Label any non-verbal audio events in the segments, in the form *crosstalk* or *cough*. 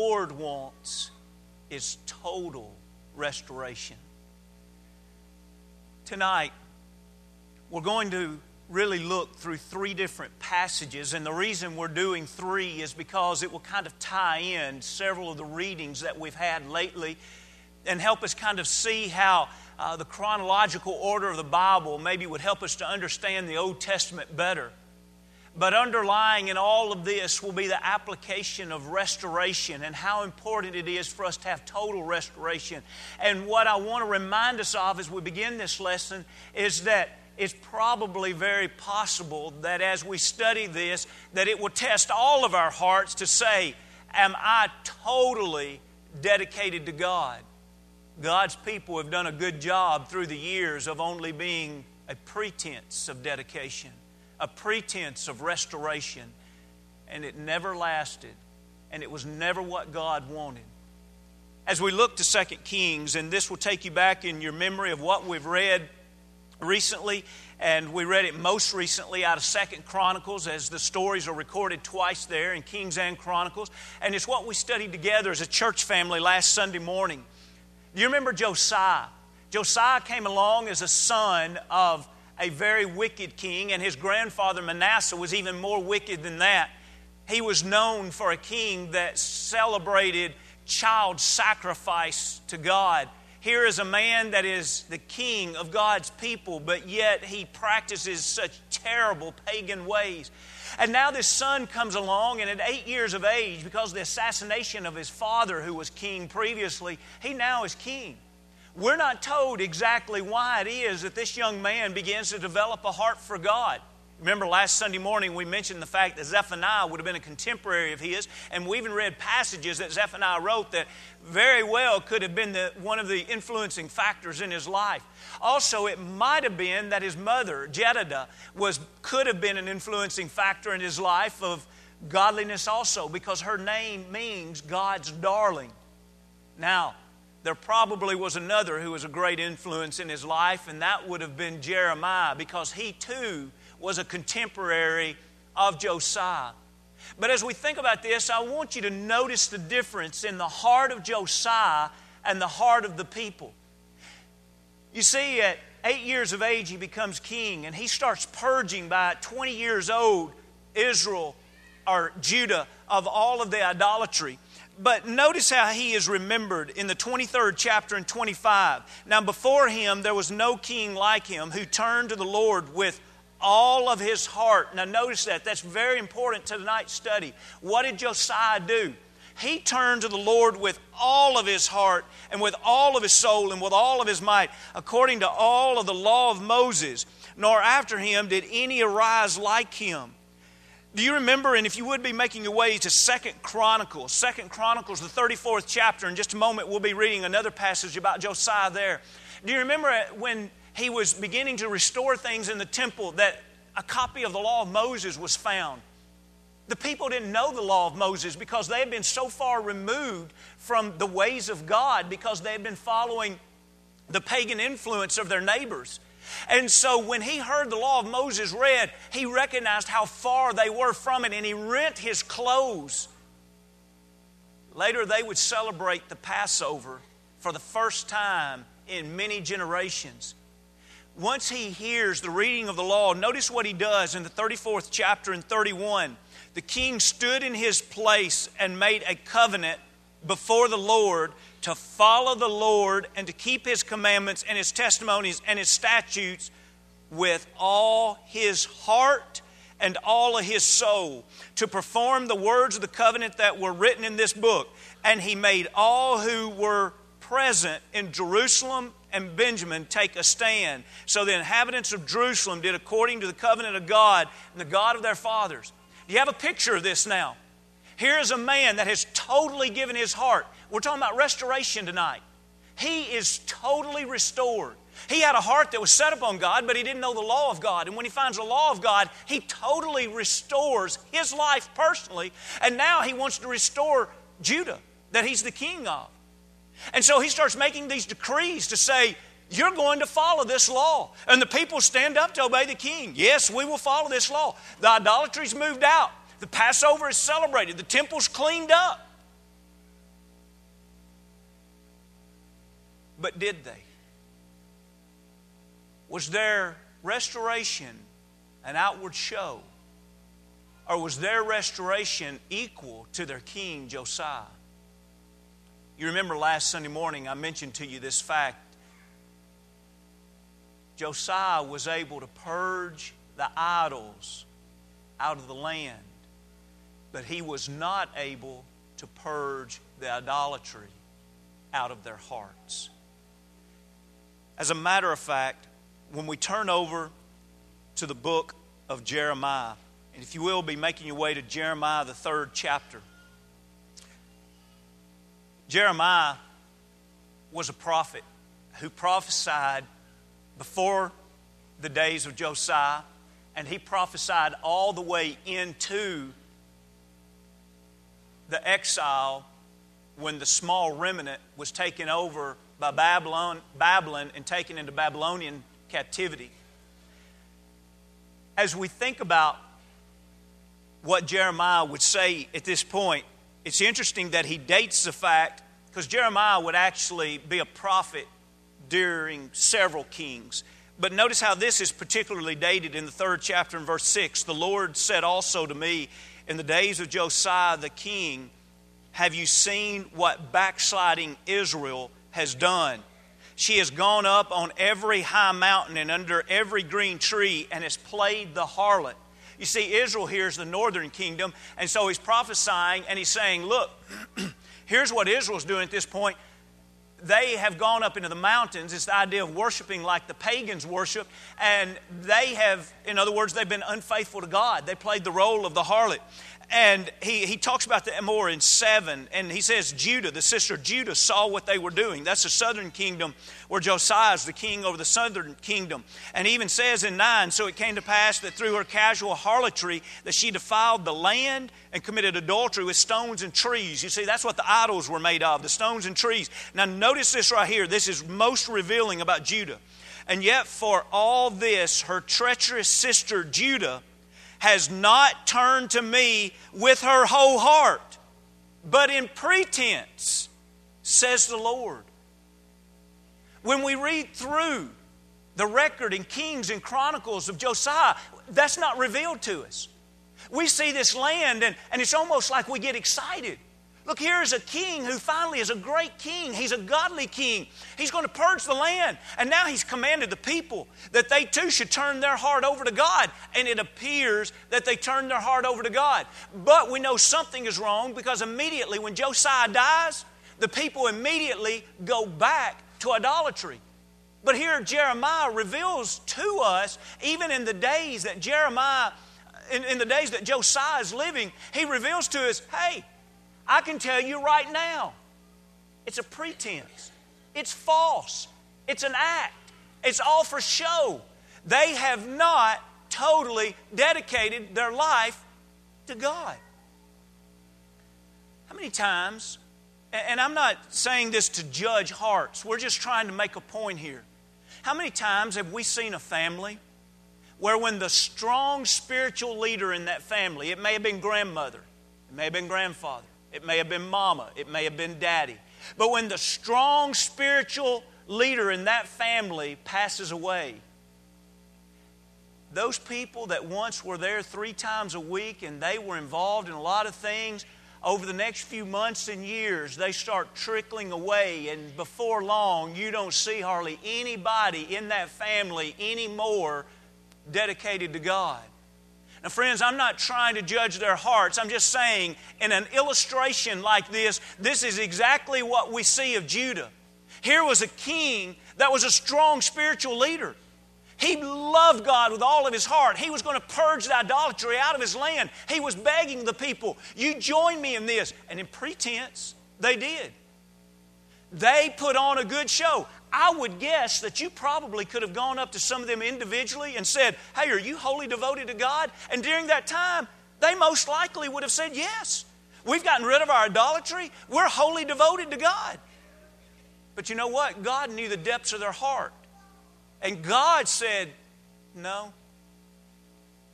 Lord wants is total restoration. Tonight, we're going to really look through three different passages, and the reason we're doing three is because it will kind of tie in several of the readings that we've had lately and help us kind of see how uh, the chronological order of the Bible maybe would help us to understand the Old Testament better. But underlying in all of this will be the application of restoration and how important it is for us to have total restoration. And what I want to remind us of as we begin this lesson is that it's probably very possible that as we study this that it will test all of our hearts to say am i totally dedicated to god god's people have done a good job through the years of only being a pretense of dedication a pretense of restoration and it never lasted and it was never what god wanted as we look to Second kings and this will take you back in your memory of what we've read recently, and we read it most recently out of Second Chronicles, as the stories are recorded twice there in Kings and Chronicles. And it's what we studied together as a church family last Sunday morning. Do you remember Josiah? Josiah came along as a son of a very wicked king, and his grandfather Manasseh was even more wicked than that. He was known for a king that celebrated child sacrifice to God. Here is a man that is the king of God's people, but yet he practices such terrible pagan ways. And now this son comes along, and at eight years of age, because of the assassination of his father, who was king previously, he now is king. We're not told exactly why it is that this young man begins to develop a heart for God. Remember last Sunday morning we mentioned the fact that Zephaniah would have been a contemporary of his, and we even read passages that Zephaniah wrote that very well could have been the, one of the influencing factors in his life. Also, it might have been that his mother, Jedidah, was, could have been an influencing factor in his life of godliness also, because her name means God's darling. Now, there probably was another who was a great influence in his life, and that would have been Jeremiah, because he too was a contemporary of Josiah. But as we think about this, I want you to notice the difference in the heart of Josiah and the heart of the people. You see, at eight years of age, he becomes king, and he starts purging by 20 years old Israel or Judah of all of the idolatry. But notice how he is remembered in the 23rd chapter and 25. Now, before him, there was no king like him who turned to the Lord with all of his heart. Now, notice that. That's very important to tonight's study. What did Josiah do? He turned to the Lord with all of his heart and with all of his soul and with all of his might, according to all of the law of Moses. Nor after him did any arise like him. Do you remember, and if you would be making your way to Second Chronicles, Second Chronicles, the 34th chapter, in just a moment we'll be reading another passage about Josiah there. Do you remember uh, when he was beginning to restore things in the temple that a copy of the law of Moses was found. The people didn't know the law of Moses because they had been so far removed from the ways of God because they had been following the pagan influence of their neighbors. And so when he heard the law of Moses read, he recognized how far they were from it and he rent his clothes. Later, they would celebrate the Passover for the first time in many generations once he hears the reading of the law, notice what he does in the 34th chapter and 31. The king stood in his place and made a covenant before the Lord to follow the Lord and to keep his commandments and his testimonies and his statutes with all his heart and all of his soul, to perform the words of the covenant that were written in this book. And he made all who were present in Jerusalem and Benjamin take a stand. So the inhabitants of Jerusalem did according to the covenant of God and the God of their fathers. Do you have a picture of this now. Here is a man that has totally given his heart. We're talking about restoration tonight. He is totally restored. He had a heart that was set upon God, but he didn't know the law of God. And when he finds the law of God, he totally restores his life personally. And now he wants to restore Judah that he's the king of. And so he starts making these decrees to say, You're going to follow this law. And the people stand up to obey the king. Yes, we will follow this law. The idolatry's moved out. The Passover is celebrated, the temple's cleaned up. But did they? Was their restoration an outward show? Or was their restoration equal to their king Josiah? You remember last Sunday morning I mentioned to you this fact. Josiah was able to purge the idols out of the land but he was not able to purge the idolatry out of their hearts. As a matter of fact, when we turn over to the book of Jeremiah, and if you will be making your way to Jeremiah, the third chapter, Jeremiah was a prophet who prophesied before the days of Josiah, and he prophesied all the way into the exile when the small remnant was taken over by Babylon, Babylon and taken into Babylonian captivity. As we think about what Jeremiah would say at this point, it's interesting that he dates the fact, because Jeremiah would actually be a prophet during several kings. But notice how this is particularly dated in the third chapter in verse 6. The Lord said also to me, In the days of Josiah the king, have you seen what backsliding Israel has done? She has gone up on every high mountain and under every green tree and has played the harlot. You see, Israel here is the northern kingdom, and so he's prophesying and he's saying, Look, *clears throat* here's what Israel's doing at this point. They have gone up into the mountains. It's the idea of worshiping like the pagans worship. And they have, in other words, they've been unfaithful to God. They played the role of the harlot. And he, he talks about that more in 7. And he says, Judah, the sister Judah, saw what they were doing. That's the southern kingdom where Josiah is the king over the southern kingdom. And he even says in 9, So it came to pass that through her casual harlotry that she defiled the land and committed adultery with stones and trees. You see, that's what the idols were made of, the stones and trees. Now notice this right here. This is most revealing about Judah. And yet for all this, her treacherous sister Judah has not turned to me with her whole heart, but in pretense, says the Lord. When we read through the record in Kings and Chronicles of Josiah, that's not revealed to us. We see this land, and, and it's almost like we get excited. Look, here is a king who finally is a great king. He's a godly king. He's going to purge the land. And now he's commanded the people that they too should turn their heart over to God. And it appears that they turn their heart over to God. But we know something is wrong because immediately when Josiah dies, the people immediately go back to idolatry. But here Jeremiah reveals to us, even in the days that Jeremiah, in, in the days that Josiah is living, he reveals to us, hey, I can tell you right now, it's a pretense. It's false. It's an act. It's all for show. They have not totally dedicated their life to God. How many times, and I'm not saying this to judge hearts, we're just trying to make a point here. How many times have we seen a family where, when the strong spiritual leader in that family, it may have been grandmother, it may have been grandfather, it may have been mama. It may have been daddy. But when the strong spiritual leader in that family passes away, those people that once were there three times a week and they were involved in a lot of things, over the next few months and years, they start trickling away, and before long, you don't see hardly anybody in that family anymore dedicated to God. Now, friends, I'm not trying to judge their hearts. I'm just saying, in an illustration like this, this is exactly what we see of Judah. Here was a king that was a strong spiritual leader. He loved God with all of his heart. He was going to purge the idolatry out of his land. He was begging the people, You join me in this. And in pretense, they did. They put on a good show. I would guess that you probably could have gone up to some of them individually and said, Hey, are you wholly devoted to God? And during that time, they most likely would have said, Yes. We've gotten rid of our idolatry. We're wholly devoted to God. But you know what? God knew the depths of their heart. And God said, No.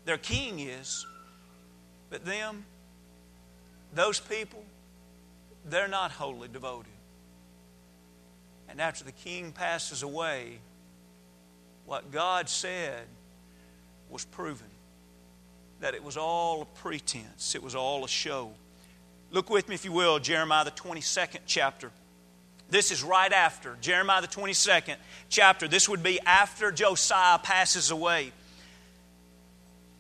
Their king is. But them, those people, they're not wholly devoted. And after the king passes away, what God said was proven that it was all a pretense, it was all a show. Look with me, if you will, Jeremiah, the 22nd chapter. This is right after Jeremiah, the 22nd chapter. This would be after Josiah passes away.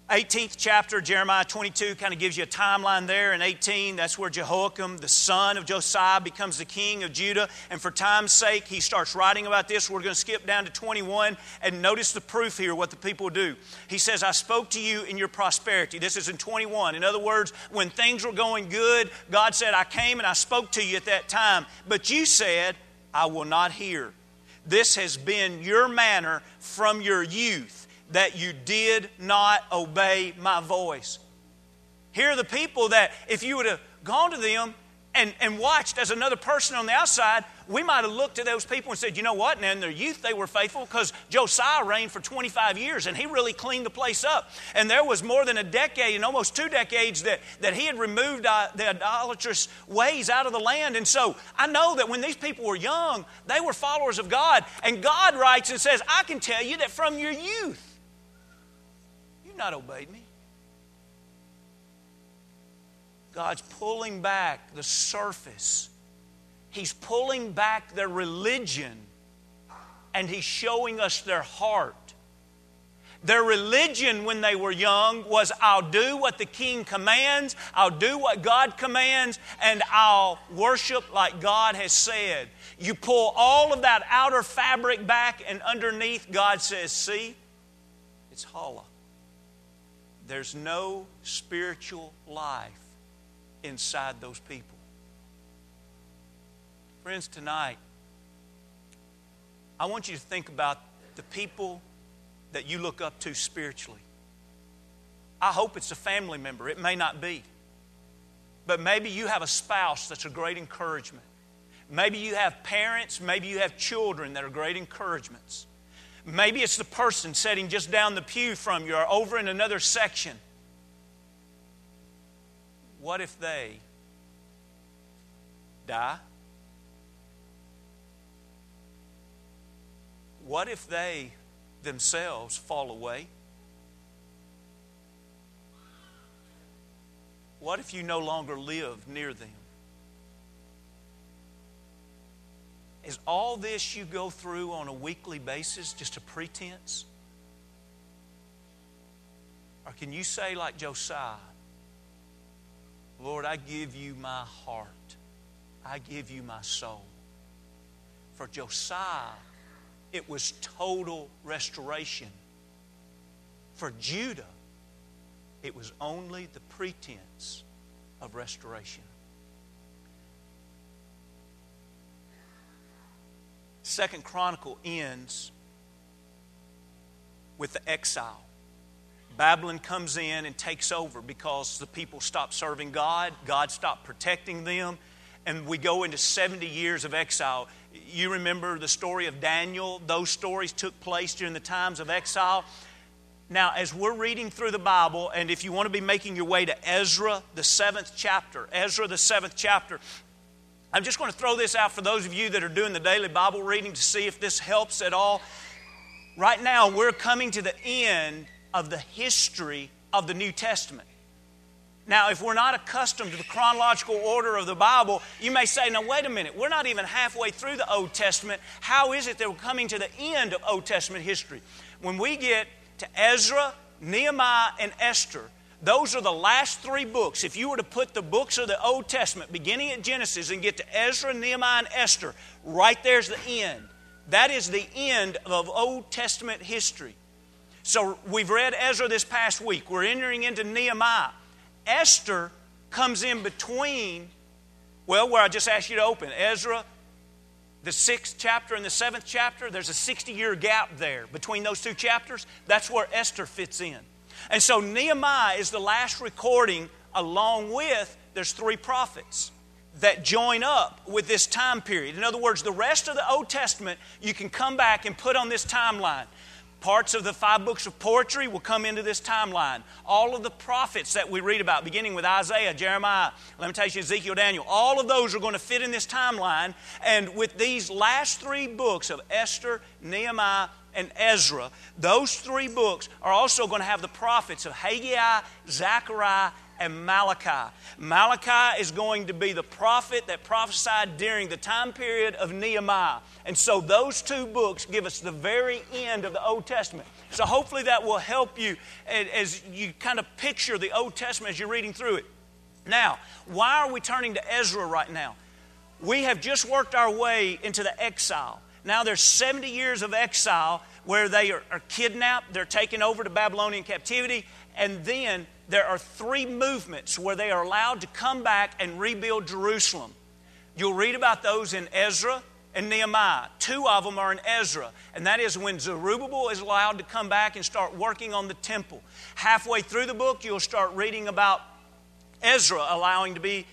18th chapter, Jeremiah 22, kind of gives you a timeline there. In 18, that's where Jehoiakim, the son of Josiah, becomes the king of Judah. And for time's sake, he starts writing about this. We're going to skip down to 21 and notice the proof here, what the people do. He says, I spoke to you in your prosperity. This is in 21. In other words, when things were going good, God said, I came and I spoke to you at that time. But you said, I will not hear. This has been your manner from your youth that you did not obey my voice. Here are the people that, if you would have gone to them and, and watched as another person on the outside, we might have looked at those people and said, you know what? And in their youth, they were faithful because Josiah reigned for 25 years and he really cleaned the place up. And there was more than a decade and almost two decades that, that he had removed uh, the idolatrous ways out of the land. And so I know that when these people were young, they were followers of God. And God writes and says, I can tell you that from your youth, not obeyed me. God's pulling back the surface. He's pulling back their religion and He's showing us their heart. Their religion when they were young was I'll do what the king commands, I'll do what God commands, and I'll worship like God has said. You pull all of that outer fabric back, and underneath, God says, See, it's hollow there's no spiritual life inside those people. Friends, tonight, I want you to think about the people that you look up to spiritually. I hope it's a family member. It may not be. But maybe you have a spouse that's a great encouragement. Maybe you have parents, maybe you have children that are great encouragements. Maybe it's the person sitting just down the pew from you or over in another section. What if they die? What if they themselves fall away? What if you no longer live near them? Is all this you go through on a weekly basis just a pretense? Or can you say, like Josiah, Lord, I give you my heart, I give you my soul? For Josiah, it was total restoration. For Judah, it was only the pretense of restoration. Second Chronicle ends with the exile. Babylon comes in and takes over because the people stop serving God, God stopped protecting them, and we go into 70 years of exile. You remember the story of Daniel? Those stories took place during the times of exile. Now, as we're reading through the Bible, and if you want to be making your way to Ezra, the seventh chapter, Ezra, the seventh chapter, I'm just going to throw this out for those of you that are doing the daily Bible reading to see if this helps at all. Right now, we're coming to the end of the history of the New Testament. Now, if we're not accustomed to the chronological order of the Bible, you may say, now, wait a minute, we're not even halfway through the Old Testament. How is it that we're coming to the end of Old Testament history? When we get to Ezra, Nehemiah, and Esther, those are the last three books. If you were to put the books of the Old Testament, beginning at Genesis, and get to Ezra, Nehemiah, and Esther, right there's the end. That is the end of Old Testament history. So we've read Ezra this past week. We're entering into Nehemiah. Esther comes in between, well, where I just asked you to open Ezra, the sixth chapter and the seventh chapter. There's a 60 year gap there between those two chapters. That's where Esther fits in. And so Nehemiah is the last recording, along with there's three prophets that join up with this time period. In other words, the rest of the Old Testament you can come back and put on this timeline. Parts of the five books of poetry will come into this timeline. All of the prophets that we read about, beginning with Isaiah, Jeremiah, Lamentation, Ezekiel, Daniel, all of those are going to fit in this timeline. And with these last three books of Esther, Nehemiah, and Ezra, those three books are also going to have the prophets of Haggai, Zechariah, and Malachi. Malachi is going to be the prophet that prophesied during the time period of Nehemiah. And so those two books give us the very end of the Old Testament. So hopefully that will help you as you kind of picture the Old Testament as you're reading through it. Now, why are we turning to Ezra right now? We have just worked our way into the exile. Now there's 70 years of exile where they are, are kidnapped, they're taken over to Babylonian captivity, and then there are three movements where they are allowed to come back and rebuild Jerusalem. You'll read about those in Ezra and Nehemiah. Two of them are in Ezra, and that is when Zerubbabel is allowed to come back and start working on the temple. Halfway through the book, you'll start reading about Ezra allowing to be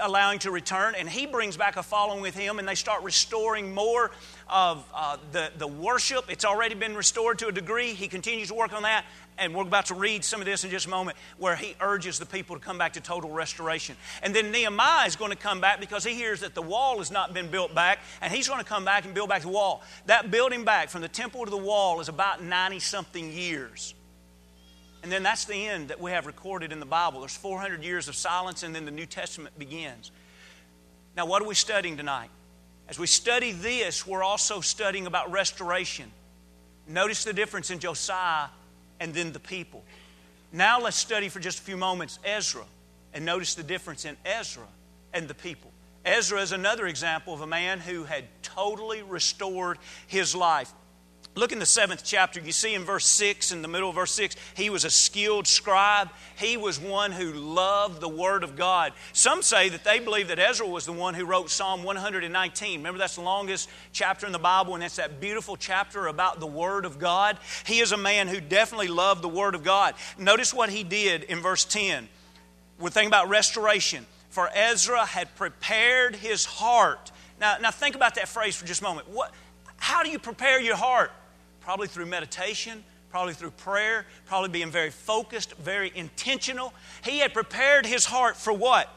allowing to return, and he brings back a following with him, and they start restoring more of uh, the, the worship. It's already been restored to a degree. He continues to work on that, and we're about to read some of this in just a moment, where he urges the people to come back to total restoration. And then Nehemiah is going to come back because he hears that the wall has not been built back, and he's going to come back and build back the wall. That building back from the temple to the wall is about 90 something years. And then that's the end that we have recorded in the Bible. There's 400 years of silence, and then the New Testament begins. Now, what are we studying tonight? As we study this, we're also studying about restoration. Notice the difference in Josiah and then the people. Now, let's study for just a few moments Ezra, and notice the difference in Ezra and the people. Ezra is another example of a man who had totally restored his life. Look in the seventh chapter. You see in verse 6, in the middle of verse 6, he was a skilled scribe. He was one who loved the Word of God. Some say that they believe that Ezra was the one who wrote Psalm 119. Remember, that's the longest chapter in the Bible, and that's that beautiful chapter about the Word of God. He is a man who definitely loved the Word of God. Notice what he did in verse 10. We're thinking about restoration. For Ezra had prepared his heart. Now, now think about that phrase for just a moment. What, how do you prepare your heart? Probably through meditation, probably through prayer, probably being very focused, very intentional. He had prepared his heart for what?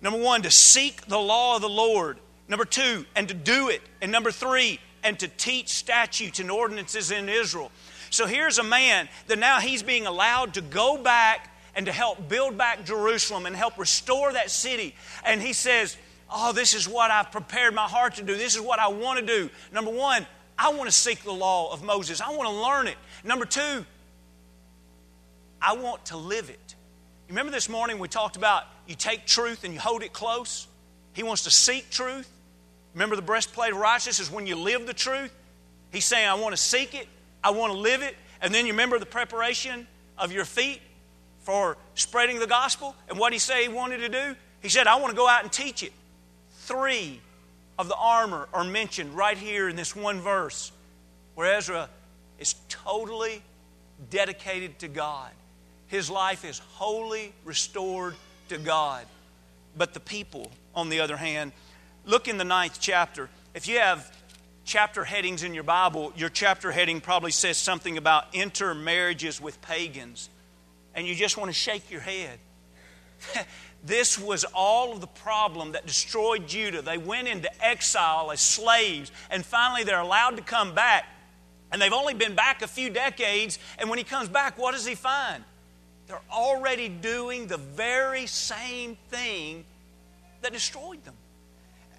Number one, to seek the law of the Lord. Number two, and to do it. And number three, and to teach statutes and ordinances in Israel. So here's a man that now he's being allowed to go back and to help build back Jerusalem and help restore that city. And he says, Oh, this is what I've prepared my heart to do. This is what I want to do. Number one, I want to seek the law of Moses. I want to learn it. Number two, I want to live it. Remember this morning we talked about you take truth and you hold it close? He wants to seek truth. Remember the breastplate of righteousness is when you live the truth? He's saying, I want to seek it, I want to live it. And then you remember the preparation of your feet for spreading the gospel? And what he say he wanted to do? He said, I want to go out and teach it. Three of the armor are mentioned right here in this one verse where Ezra is totally dedicated to God. His life is wholly restored to God. But the people, on the other hand, look in the ninth chapter. If you have chapter headings in your Bible, your chapter heading probably says something about intermarriages with pagans. And you just want to shake your head. *laughs* This was all of the problem that destroyed Judah. They went into exile as slaves, and finally they're allowed to come back. And they've only been back a few decades, and when he comes back, what does he find? They're already doing the very same thing that destroyed them.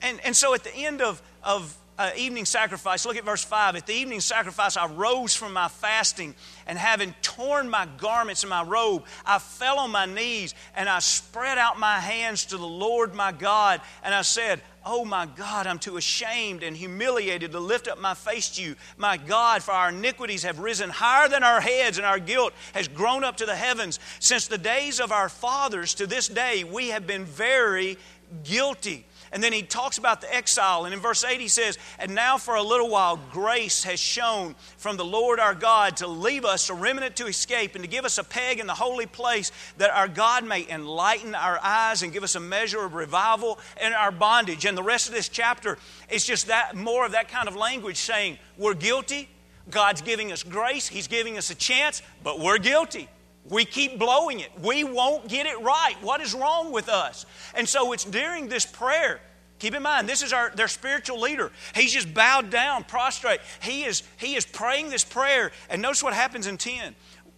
And, and so at the end of, of uh, evening sacrifice, look at verse 5. At the evening sacrifice, I rose from my fasting, and having torn my garments and my robe, I fell on my knees, and I spread out my hands to the Lord my God, and I said, Oh my God, I'm too ashamed and humiliated to lift up my face to you. My God, for our iniquities have risen higher than our heads, and our guilt has grown up to the heavens. Since the days of our fathers to this day, we have been very guilty. And then he talks about the exile. And in verse 8, he says, And now for a little while, grace has shown from the Lord our God to leave us a remnant to escape and to give us a peg in the holy place that our God may enlighten our eyes and give us a measure of revival in our bondage. And the rest of this chapter is just that more of that kind of language saying, We're guilty. God's giving us grace, He's giving us a chance, but we're guilty. We keep blowing it. We won't get it right. What is wrong with us? And so it's during this prayer. Keep in mind, this is our their spiritual leader. He's just bowed down, prostrate. He is he is praying this prayer. And notice what happens in 10.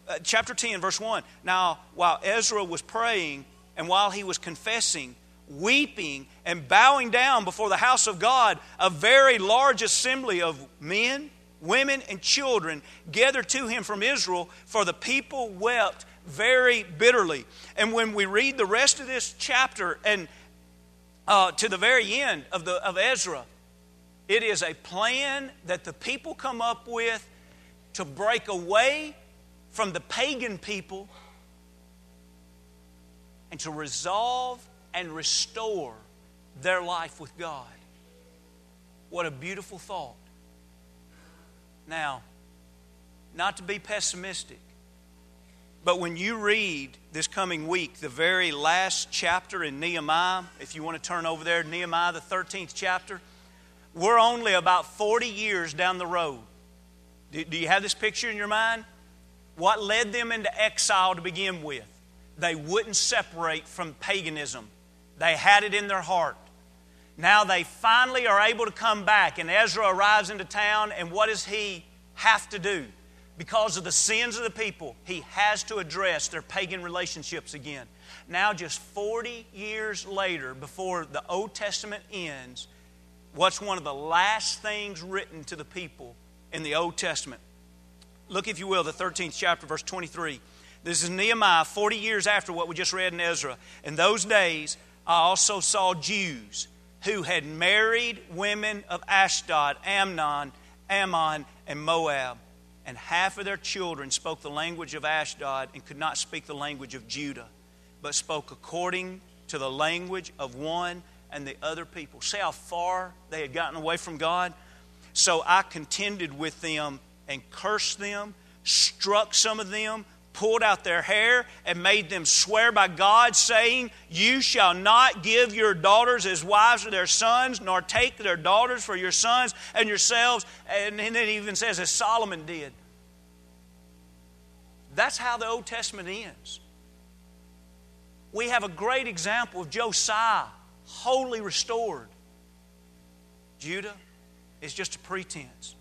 Uh, chapter 10, verse 1. Now, while Ezra was praying and while he was confessing, weeping and bowing down before the house of God, a very large assembly of men, women, and children gathered to him from Israel, for the people wept very bitterly. And when we read the rest of this chapter and uh, to the very end of, the, of Ezra, it is a plan that the people come up with to break away from the pagan people and to resolve and restore their life with God. What a beautiful thought. Now, not to be pessimistic, but when you read this coming week the very last chapter in Nehemiah, if you want to turn over there, Nehemiah, the 13th chapter, we're only about 40 years down the road. Do, do you have this picture in your mind? What led them into exile to begin with? They wouldn't separate from paganism. They had it in their heart. Now they finally are able to come back, and Ezra arrives into town, and what does he have to do? Because of the sins of the people, he has to address their pagan relationships again. Now, just 40 years later, before the Old Testament ends, what's one of the last things written to the people in the Old Testament? Look, if you will, the 13th chapter, verse 23. This is Nehemiah, 40 years after what we just read in Ezra. In those days, I also saw Jews who had married women of Ashdod, Amnon, Ammon, and Moab. And half of their children spoke the language of Ashdod and could not speak the language of Judah, but spoke according to the language of one and the other people. See how far they had gotten away from God? So I contended with them and cursed them, struck some of them, pulled out their hair and made them swear by God, saying, You shall not give your daughters as wives to their sons, nor take their daughters for your sons and yourselves. And then it even says, as Solomon did. That's how the Old Testament ends. We have a great example of Josiah, wholly restored. Judah is just a pretense.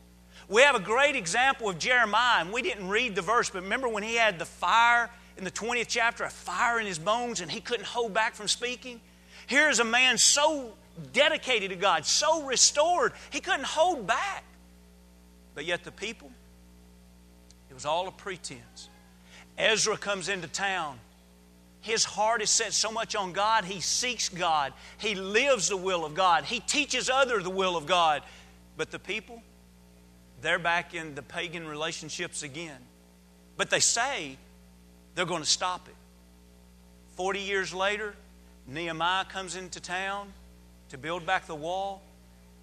We have a great example of Jeremiah, and we didn't read the verse, but remember when he had the fire in the 20th chapter, a fire in his bones, and he couldn't hold back from speaking? Here's a man so dedicated to God, so restored, he couldn't hold back. But yet the people, it was all a pretense. Ezra comes into town. His heart is set so much on God, he seeks God. He lives the will of God. He teaches others the will of God. But the people, they're back in the pagan relationships again. But they say they're going to stop it. 40 years later, Nehemiah comes into town to build back the wall,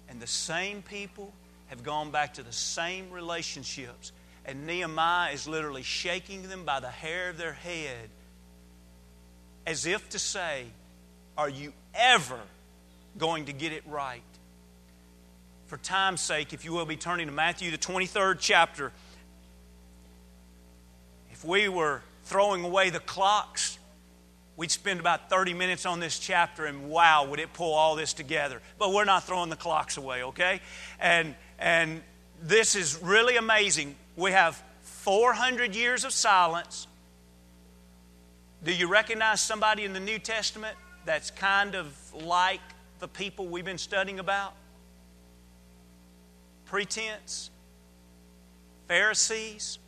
and the same people have gone back to the same relationships. And Nehemiah is literally shaking them by the hair of their head as if to say, Are you ever going to get it right? For time's sake, if you will be turning to Matthew, the 23rd chapter. If we were throwing away the clocks, we'd spend about 30 minutes on this chapter, and wow, would it pull all this together. But we're not throwing the clocks away, okay? And, and this is really amazing. We have 400 years of silence. Do you recognize somebody in the New Testament that's kind of like the people we've been studying about? Pretense, Pharisees.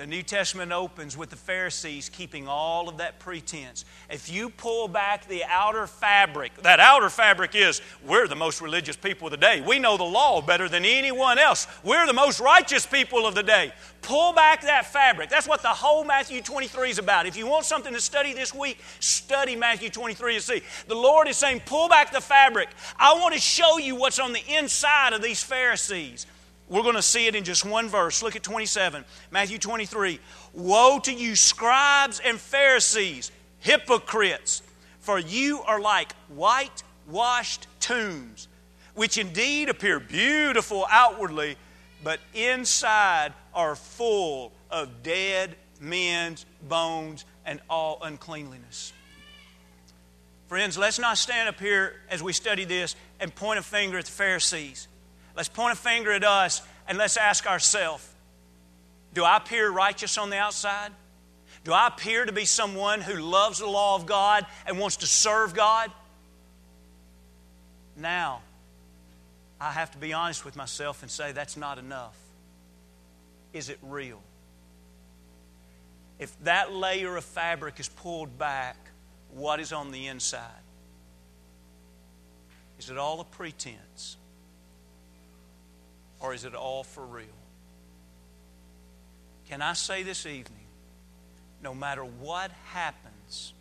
The New Testament opens with the Pharisees keeping all of that pretense. If you pull back the outer fabric, that outer fabric is we're the most religious people of the day. We know the law better than anyone else. We're the most righteous people of the day. Pull back that fabric. That's what the whole Matthew 23 is about. If you want something to study this week, study Matthew 23 and see. The Lord is saying, pull back the fabric. I want to show you what's on the inside of these Pharisees. We're going to see it in just one verse. Look at 27, Matthew 23. Woe to you, scribes and Pharisees, hypocrites, for you are like whitewashed tombs, which indeed appear beautiful outwardly, but inside are full of dead men's bones and all uncleanliness. Friends, let's not stand up here as we study this and point a finger at the Pharisees. Let's point a finger at us and let's ask ourselves Do I appear righteous on the outside? Do I appear to be someone who loves the law of God and wants to serve God? Now, I have to be honest with myself and say that's not enough. Is it real? If that layer of fabric is pulled back, what is on the inside? Is it all a pretense? Or is it all for real? Can I say this evening, no matter what happens,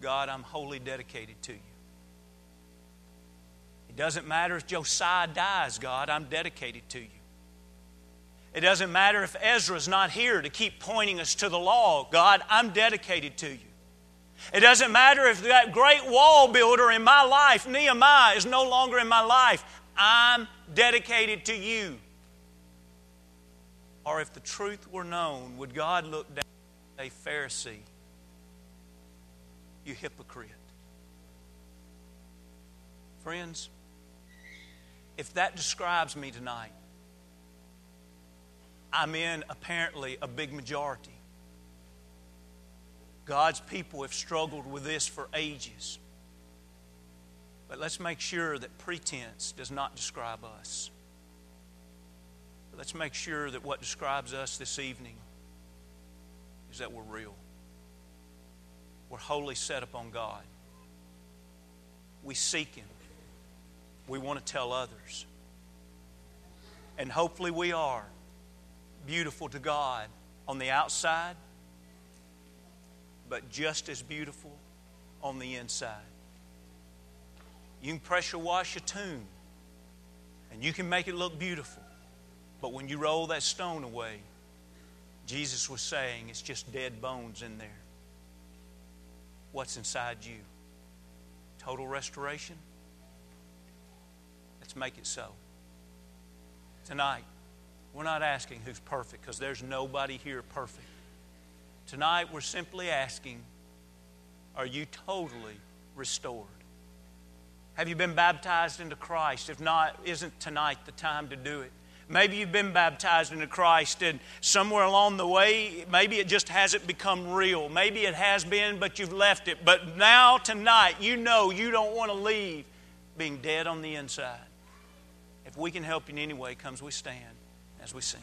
God, I'm wholly dedicated to you. It doesn't matter if Josiah dies, God, I'm dedicated to you. It doesn't matter if Ezra's not here to keep pointing us to the law, God, I'm dedicated to you. It doesn't matter if that great wall builder in my life, Nehemiah, is no longer in my life. I'm dedicated to you. Or if the truth were known, would God look down a Pharisee, you hypocrite. Friends, if that describes me tonight, I'm in apparently a big majority. God's people have struggled with this for ages. But let's make sure that pretense does not describe us. let's make sure that what describes us this evening is that we're real. We're wholly set upon God. We seek Him. We want to tell others. And hopefully we are beautiful to God on the outside, but just as beautiful on the inside. You can pressure wash a tomb and you can make it look beautiful, but when you roll that stone away, Jesus was saying it's just dead bones in there. What's inside you? Total restoration? Let's make it so. Tonight, we're not asking who's perfect because there's nobody here perfect. Tonight, we're simply asking are you totally restored? Have you been baptized into Christ? If not, isn't tonight the time to do it? Maybe you've been baptized into Christ, and somewhere along the way, maybe it just hasn't become real. Maybe it has been, but you've left it. But now, tonight, you know you don't want to leave being dead on the inside. If we can help you in any way, comes we stand as we sing.